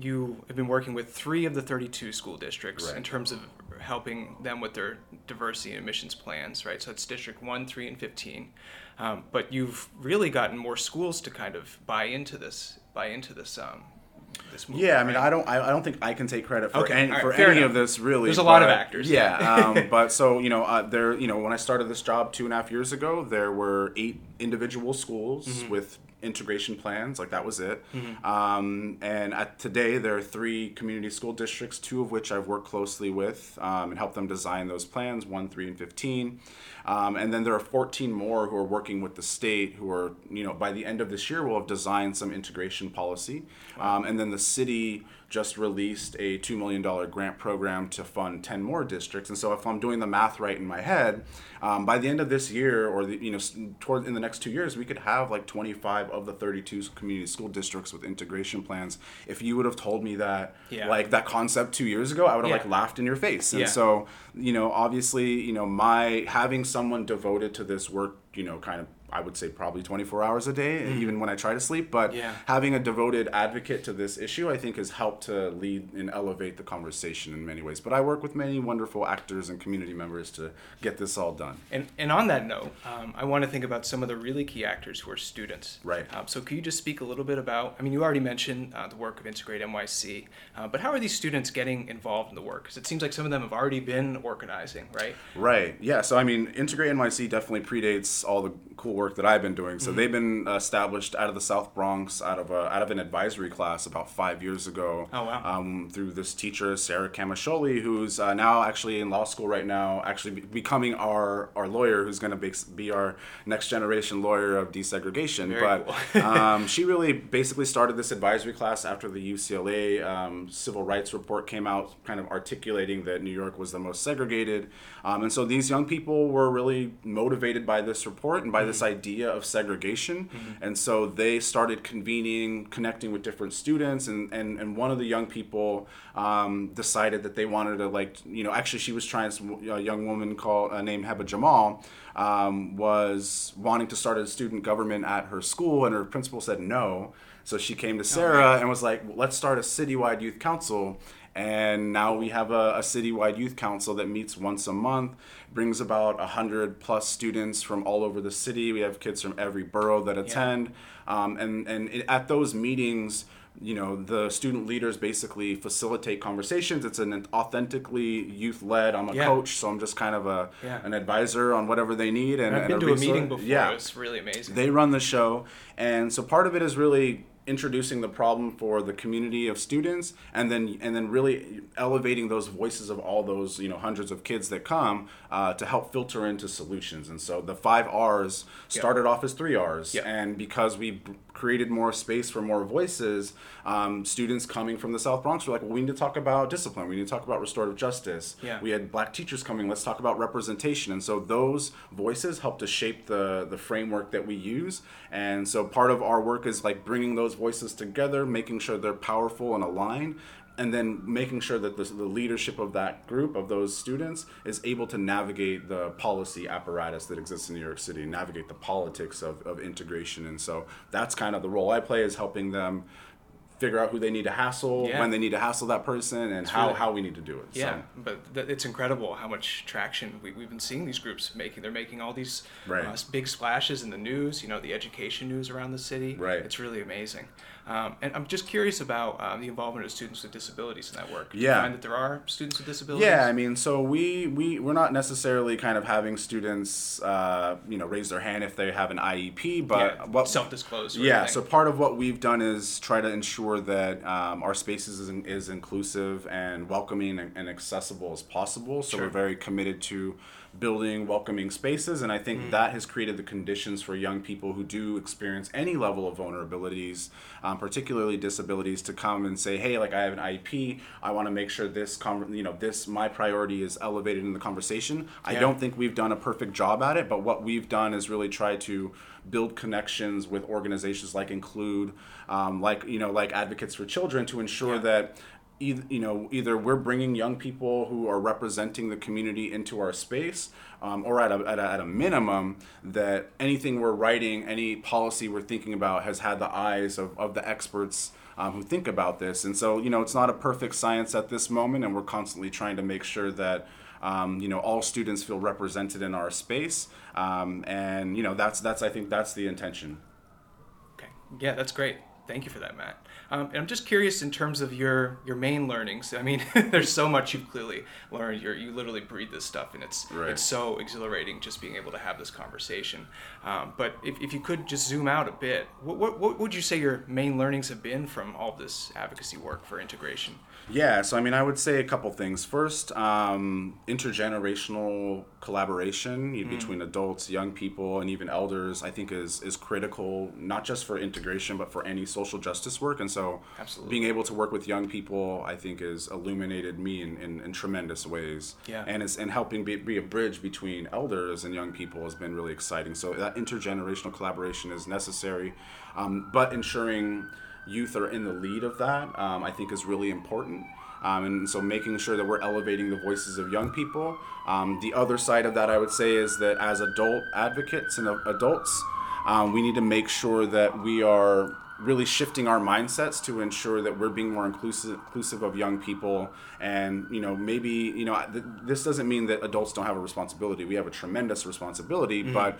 you have been working with three of the 32 school districts in terms of helping them with their diversity and admissions plans, right? So it's District 1, 3, and 15. Um, but you've really gotten more schools to kind of buy into this, buy into this, um, this movement. Yeah, I mean, right? I don't, I, I don't think I can take credit for Okay, any, right, for any enough. of this. Really, There's a lot of actors, Yeah, yeah. um, but so you know, uh, there, you know, when I started this job two and a half years ago, there were eight individual schools Mm-hmm. with integration plans. Like that was it. Um, and at today, there are three community school districts, two of which I've worked closely with um, and helped them design those plans. One, three, and fifteen. Um, and then there are 14 more who are working with the state who are, you know, by the end of this year, will have designed some integration policy. Um, and then the city just released a $2 million grant program to fund 10 more districts. And so if I'm doing the math right in my head, um, by the end of this year or, the, you know, toward in the next two years, we could have like 25 of the 32 community school districts with integration plans. If you would have told me that, Yeah. like that concept two years ago, I would have Yeah. like laughed in your face. And Yeah. so, you know, obviously, you know, my having someone devoted to this work, you know, kind of, I would say probably 24 hours a day, even when I try to sleep. But. Yeah. having a devoted advocate to this issue, I think, has helped to lead and elevate the conversation in many ways. But I work with many wonderful actors and community members to get this all done. And, and on that note, um, I want to think about some of the really key actors who are students. Right. Um, so, could you just speak a little bit about? I mean, you already mentioned uh, the work of Integrate NYC, uh, but how are these students getting involved in the work? Because it seems like some of them have already been organizing, right? Right. Yeah. So I mean, Integrate NYC definitely predates all the cool work that I've been doing. So they've been established out of the South Bronx, out of a, out of an advisory class about five years ago. Oh, wow. Um, through this teacher Sarah Camiscoli, who's uh, now actually in law school right now, actually be- becoming our our lawyer, who's going to be, be our next generation lawyer of desegregation. Very but cool. um, she really basically started this advisory class after the UCLA um, civil rights report came out, kind of articulating that New York was the most segregated. Um, and so these young people were really motivated by this report and by this idea of segregation. And so they started convening, connecting with different students. And, and, and one of the young people um, decided that they wanted to, like, you know, actually, she was trying, a young woman called, uh, named Heba Jamal um, was wanting to start a student government at her school, and her principal said no. So she came to Sarah and was like, let's start a citywide youth council. And now we have a, a citywide youth council that meets once a month, brings about 100 plus students from all over the city. We have kids from every borough that attend. Um, and and it, at those meetings, you know the student leaders basically facilitate conversations it's an authentically youth led i'm a Yeah. coach so i'm just kind of a Yeah. an advisor on whatever they need and, I've and been to a meeting before. yeah It's really amazing. they run the show and so part of it is really introducing the problem for the community of students and then and then really elevating those voices of all those you know hundreds of kids that come uh, to help filter into solutions. And so the five r's started off as three r's. Yeah. and because we created more space for more voices um, students coming from the south bronx were like well we need to talk about discipline. We need to talk about restorative justice. Yeah. we had black teachers coming. Let's talk about representation. And so those voices help to shape the the framework that we use. And so part of our work is like bringing those voices together making sure they're powerful and aligned and then making sure that the, the leadership of that group of those students is able to navigate the policy apparatus that exists in new york city navigate the politics of, of integration and so that's kind of the role i play is helping them figure out who they need to hassle Yeah. when they need to hassle that person and how, really- how we need to do it Yeah, so. but th- it's incredible how much traction we, we've been seeing these groups making. They're making all these Right. uh, big splashes in the news, you know, the education news around the city. Right. It's really amazing. Um, and I'm just curious about um, the involvement of students with disabilities in that work. Do Yeah. you find that there are students with disabilities? Yeah, I mean, so we we we're not necessarily kind of having students, uh, you know, raise their hand if they have an IEP, but yeah, what self-disclosed. yeah, so part of what we've done is try to ensure that um, our spaces is, is inclusive and welcoming and, and accessible as possible. So Sure. we're very committed to building welcoming spaces, and I think Mm. that has created the conditions for young people who do experience any level of vulnerabilities, um, particularly disabilities, to come and say, "Hey, like I have an IEP. I want to make sure this, con- you know, this my priority is elevated in the conversation." I don't think we've done a perfect job at it, but what we've done is really try to build connections with organizations like Include, um, like you know, like Advocates for Children, to ensure Yeah. that. Either, you know, either we're bringing young people who are representing the community into our space, um, or at a, at, a, at a minimum, that anything we're writing, any policy we're thinking about, has had the eyes of, of the experts um, who think about this. And so, you know, it's not a perfect science at this moment, and we're constantly trying to make sure that um, you know all students feel represented in our space. Um, and you know, that's that's I think that's the intention. Okay. Yeah, that's great. Thank you for that, Matt. Um, and I'm just curious in terms of your your main learnings. I mean, there's so much you've clearly learned. You're, you literally breathe this stuff, and it's Right. it's so exhilarating just being able to have this conversation. Um, but if, if you could just zoom out a bit, what, what what would you say your main learnings have been from all this advocacy work for integration? Yeah, so I mean, I would say a couple things. First, um, intergenerational collaboration you- between adults, young people, and even elders, I think is is critical not just for integration but for any social justice work. And so, Absolutely. being able to work with young people, I think, has illuminated me in, in, in tremendous ways. Yeah. And it's and helping be, be a bridge between elders and young people has been really exciting. So that intergenerational collaboration is necessary, um, but ensuring youth are in the lead of that, um, I think, is really important. Um, and so making sure that we're elevating the voices of young people. Um, the other side of that, I would say, is that as adult advocates and adults, um, we need to make sure that we are really shifting our mindsets to ensure that we're being more inclusive inclusive of young people and you know maybe you know th- this doesn't mean that adults don't have a responsibility we have a tremendous responsibility but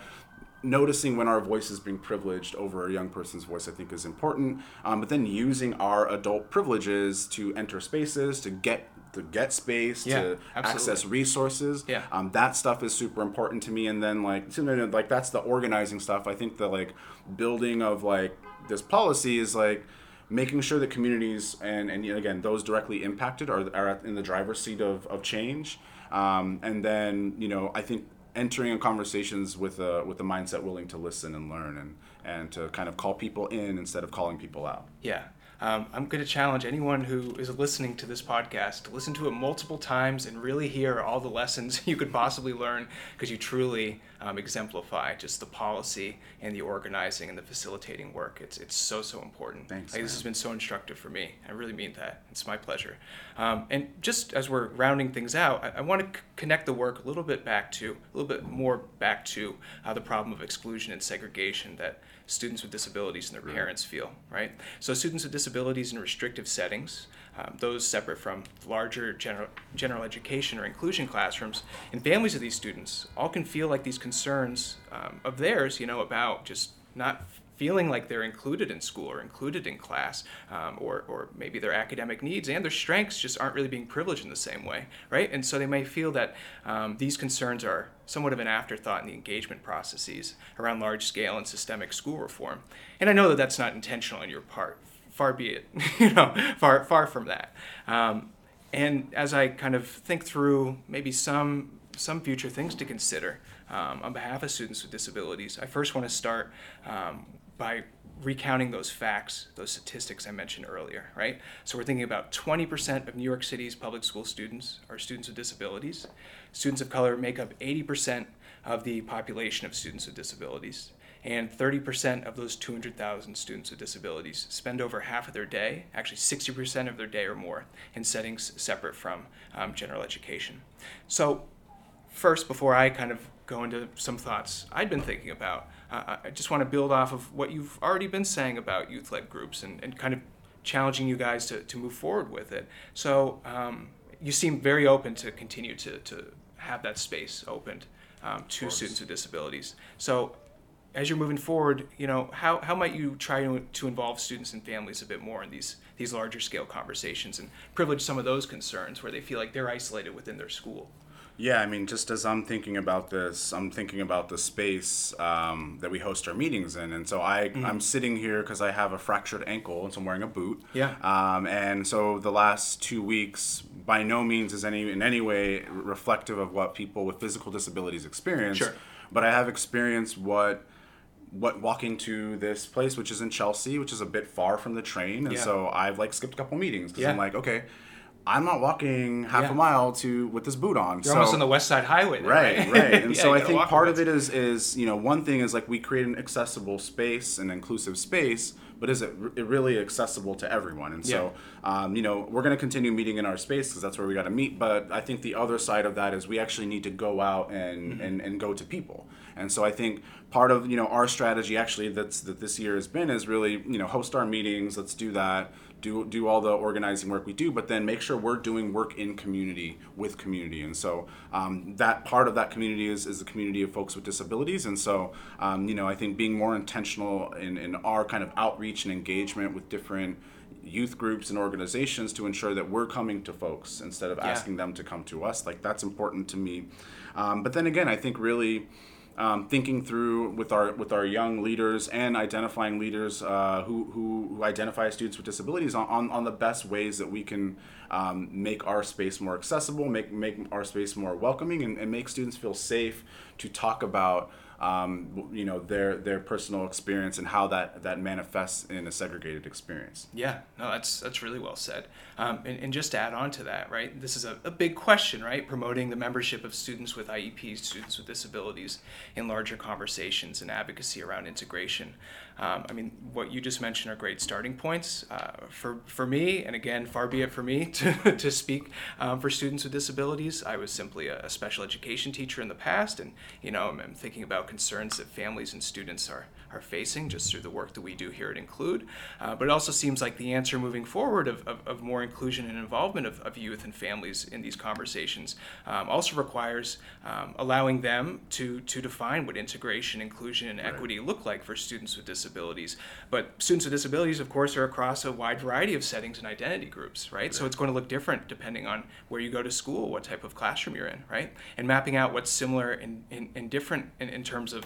noticing when our voice is being privileged over a young person's voice i think is important um, but then using our adult privileges to enter spaces to get to get space Yeah, to absolutely. access resources Yeah. um, that stuff is super important to me and then like so, no, no, like that's the organizing stuff i think the like building of like this policy is like making sure that communities and and again those directly impacted are, are in the driver's seat of, of change um, and then you know i think entering in conversations with a with a mindset willing to listen and learn and and to kind of call people in instead of calling people out Yeah. Um, I'm going to challenge anyone who is listening to this podcast to listen to it multiple times and really hear all the lessons you could possibly learn because you truly um, exemplify just the policy and the organizing and the facilitating work. It's, it's so, so important. Thanks, Like, this has been so instructive for me. I really mean that. It's my pleasure. Um, and just as we're rounding things out, I, I want to c- connect the work a little bit back to, a little bit more back to uh, the problem of exclusion and segregation that students with disabilities and their parents feel, right? So students with disabilities in restrictive settings, um, those separate from larger general, general education or inclusion classrooms, and families of these students all can feel like these concerns um, of theirs, you know, about just not feeling like they're included in school or included in class, um, or, or maybe their academic needs and their strengths just aren't really being privileged in the same way, right? And so they may feel that um, these concerns are somewhat of an afterthought in the engagement processes around large scale and systemic school reform. And I know that that's not intentional on your part. Far be it, you know, far far from that. Um, and as I kind of think through maybe some some future things to consider um, on behalf of students with disabilities, I first want to start um, by recounting those facts, those statistics I mentioned earlier, right? So we're thinking about 20% of New York City's public school students are students with disabilities. Students of color make up 80% of the population of students with disabilities. And 30% of those 200,000 students with disabilities spend over half of their day, actually 60% of their day or more, in settings separate from um, general education. So, first, before I kind of go into some thoughts I'd been thinking about, uh, I just want to build off of what you've already been saying about youth led groups and, and kind of challenging you guys to, to move forward with it. So, um, you seem very open to continue to, to have that space opened um, to students with disabilities. So, as you're moving forward, you know, how, how might you try to, to involve students and families a bit more in these these larger scale conversations and privilege some of those concerns where they feel like they're isolated within their school? Yeah, I mean, just as I'm thinking about this, I'm thinking about the space um, that we host our meetings in, and so I mm-hmm. I'm sitting here because I have a fractured ankle, and so I'm wearing a boot. Yeah. Um, and so the last two weeks, by no means is any in any way reflective of what people with physical disabilities experience. Sure. But I have experienced what what walking to this place, which is in Chelsea, which is a bit far from the train, and yeah. so I've like skipped a couple meetings because yeah. I'm like, okay, I'm not walking half yeah. a mile to with this boot on. You're so, almost on the West Side Highway, there, right? Right, right. And so I think part of it is is you know one thing is like we create an accessible space, an inclusive space, but is it, it really accessible to everyone? And so, um, you know, we're going to continue meeting in our space because that's where we got to meet. But I think the other side of that is we actually need to go out and, mm-hmm. and, and go to people. And so I think part of you know our strategy actually that's that this year has been is really you know host our meetings. Let's do that do do all the organizing work we do, but then make sure we're doing work in community with community. And so um, that part of that community is, is the community of folks with disabilities. And so um, you know I think being more intentional in, in our kind of outreach and engagement with different youth groups and organizations to ensure that we're coming to folks instead of yeah. asking them to come to us like that's important to me um, but then again i think really um, thinking through with our with our young leaders and identifying leaders uh, who, who, who identify students with disabilities on, on, on the best ways that we can um, make our space more accessible, make make our space more welcoming, and, and make students feel safe to talk about um, you know their their personal experience and how that that manifests in a segregated experience. Yeah, no, that's that's really well said. Um, and, and, just to add on to that, right, this is a, a big question, right? Promoting the membership of students with IEPs, students with disabilities, in larger conversations and advocacy around integration. Um, I mean, what you just mentioned are great starting points uh, for for me, and again, far be it for me to to speak um, for students with disabilities. I was simply a, special education teacher in the past, and you know, I'm, I'm thinking about concerns that families and students are, are facing just through the work that we do here at Include. Uh, but it also seems like the answer moving forward of, of, of more inclusion and involvement of, of, youth and families in these conversations um, also requires um, allowing them to, to define what integration, inclusion, and equity right. look like for students with disabilities. But students with disabilities, of course, are across a wide variety of settings and identity groups, right? right? So it's going to look different depending on where you go to school, what type of classroom you're in, right? And mapping out what's similar and, and, and different in, in terms of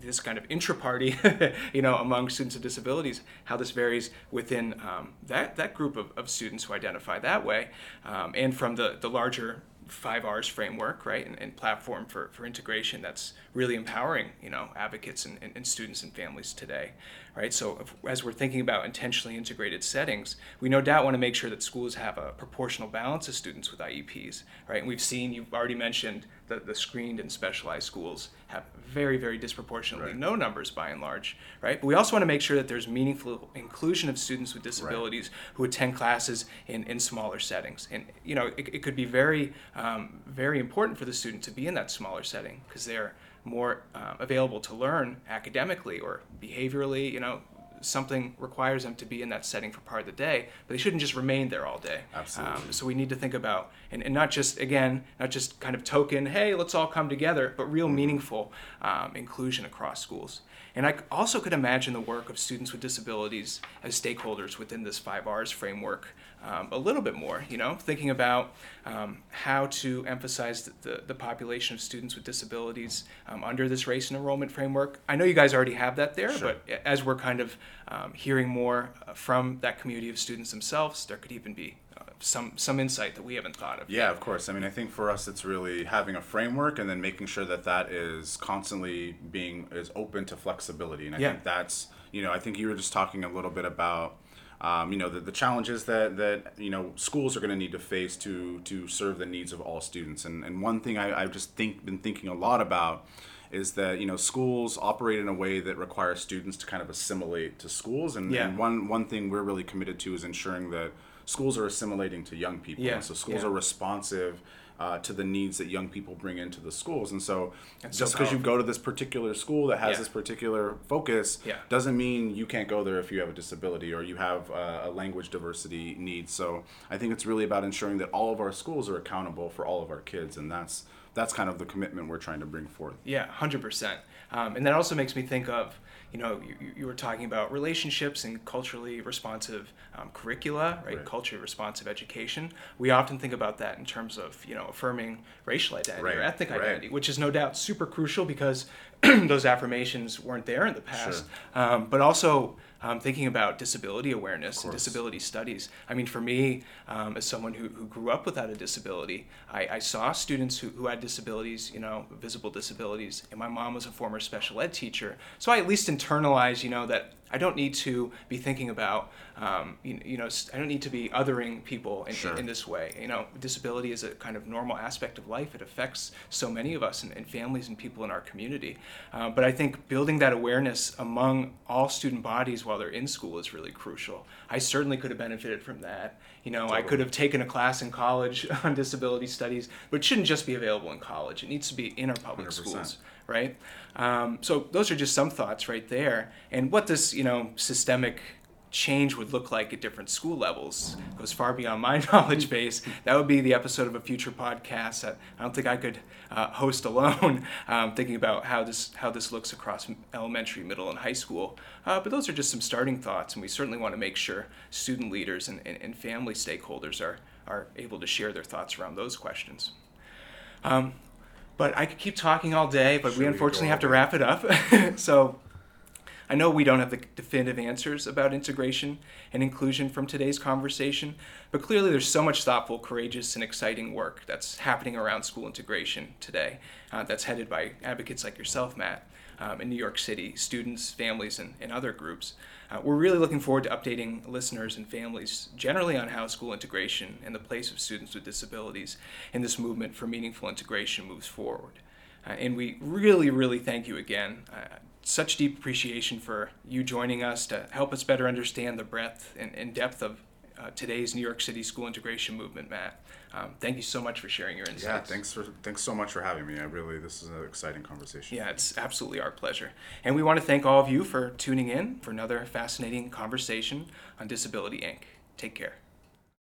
this kind of intra-party, you know, among students with disabilities, how this varies within um, that, that group of, of students who identify that way, um, and from the, the larger five R's framework, right, and, and, platform for, for integration that's really empowering, you know, advocates and, and, and students and families today, right? So if, as we're thinking about intentionally integrated settings, we no doubt want to make sure that schools have a proportional balance of students with IEPs, right? And we've seen, you've already mentioned the, the screened and specialized schools have very, very disproportionately right. no numbers by and large, right? But we also want to make sure that there's meaningful inclusion of students with disabilities right. who attend classes in, in smaller settings. And, you know, it, it could be very, um, very important for the student to be in that smaller setting because they're more uh, available to learn academically or behaviorally, you know, something requires them to be in that setting for part of the day, but they shouldn't just remain there all day. Absolutely. Um, so we need to think about, and, and not just, again, not just kind of token, hey, let's all come together, but real meaningful um, inclusion across schools. And I also could imagine the work of students with disabilities as stakeholders within this five R's framework um, a little bit more, you know, thinking about um, how to emphasize the, the, the, population of students with disabilities um, under this race and enrollment framework. I know you guys already have that there, sure. but as we're kind of um, hearing more uh, from that community of students themselves, there could even be uh, some some insight that we haven't thought of. Yeah, of course. I mean, I think for us, it's really having a framework and then making sure that that is constantly being is open to flexibility. And I yeah. think that's you know, I think you were just talking a little bit about um, you know the, the challenges that that you know schools are going to need to face to to serve the needs of all students and and one thing I, I've just think been thinking a lot about is that you know schools operate in a way that requires students to kind of assimilate to schools and, yeah. and one one thing we're really committed to is ensuring that schools are assimilating to young people yeah. and so schools yeah. are responsive uh, to the needs that young people bring into the schools. And so, just because so you go to this particular school that has yeah. this particular focus yeah. doesn't mean you can't go there if you have a disability or you have uh, a language diversity need. So, I think it's really about ensuring that all of our schools are accountable for all of our kids, and that's that's kind of the commitment we're trying to bring forth. Yeah, hundred um, percent. And that also makes me think of you know, you, you were talking about relationships and culturally responsive um, curricula, right? right? Culturally responsive education. We often think about that in terms of, you know, affirming racial identity right. or ethnic right. identity, which is no doubt super crucial because those affirmations weren't there in the past. Sure. Um, but also, um, thinking about disability awareness and disability studies. I mean, for me, um, as someone who, who grew up without a disability, I, I saw students who, who had disabilities, you know, visible disabilities, and my mom was a former special ed teacher. So I at least internalized, you know, that I don't need to be thinking about, um, you, you, know, I don't need to be othering people in, sure. in, this way. You know, disability is a kind of normal aspect of life. It affects so many of us and, and families and people in our community. Uh, but I think building that awareness among all student bodies while they're in school is really crucial. I certainly could have benefited from that. You know, totally. I could have taken a class in college on disability studies, but it shouldn't just be available in college. It needs to be in our public 100%. schools right? Um, so those are just some thoughts right there. And what this, you know, systemic change would look like at different school levels goes far beyond my knowledge base. That would be the episode of a future podcast that I don't think I could uh, host alone. Um, thinking about how this how this looks across elementary, middle, and high school. Uh, but those are just some starting thoughts, and we certainly want to make sure student leaders and, and, and family stakeholders are are able to share their thoughts around those questions. Um, but I could keep talking all day, but we unfortunately have to wrap it up. so I know we don't have the definitive answers about integration and inclusion from today's conversation, but clearly there's so much thoughtful, courageous, and exciting work that's happening around school integration today uh, that's headed by advocates like yourself, Matt, um, in New York City, students, families, and, and other groups. Uh, we're really looking forward to updating listeners and families generally on how school integration and the place of students with disabilities in this movement for meaningful integration moves forward. Uh, and we really, really thank you again. Uh, such deep appreciation for you joining us to help us better understand the breadth and, and depth of uh, today's New York City school integration movement, Matt. Um, thank you so much for sharing your insights. Yeah, thanks for thanks so much for having me. I really this is an exciting conversation. Yeah, it's absolutely our pleasure. And we want to thank all of you for tuning in for another fascinating conversation on Disability Inc. Take care.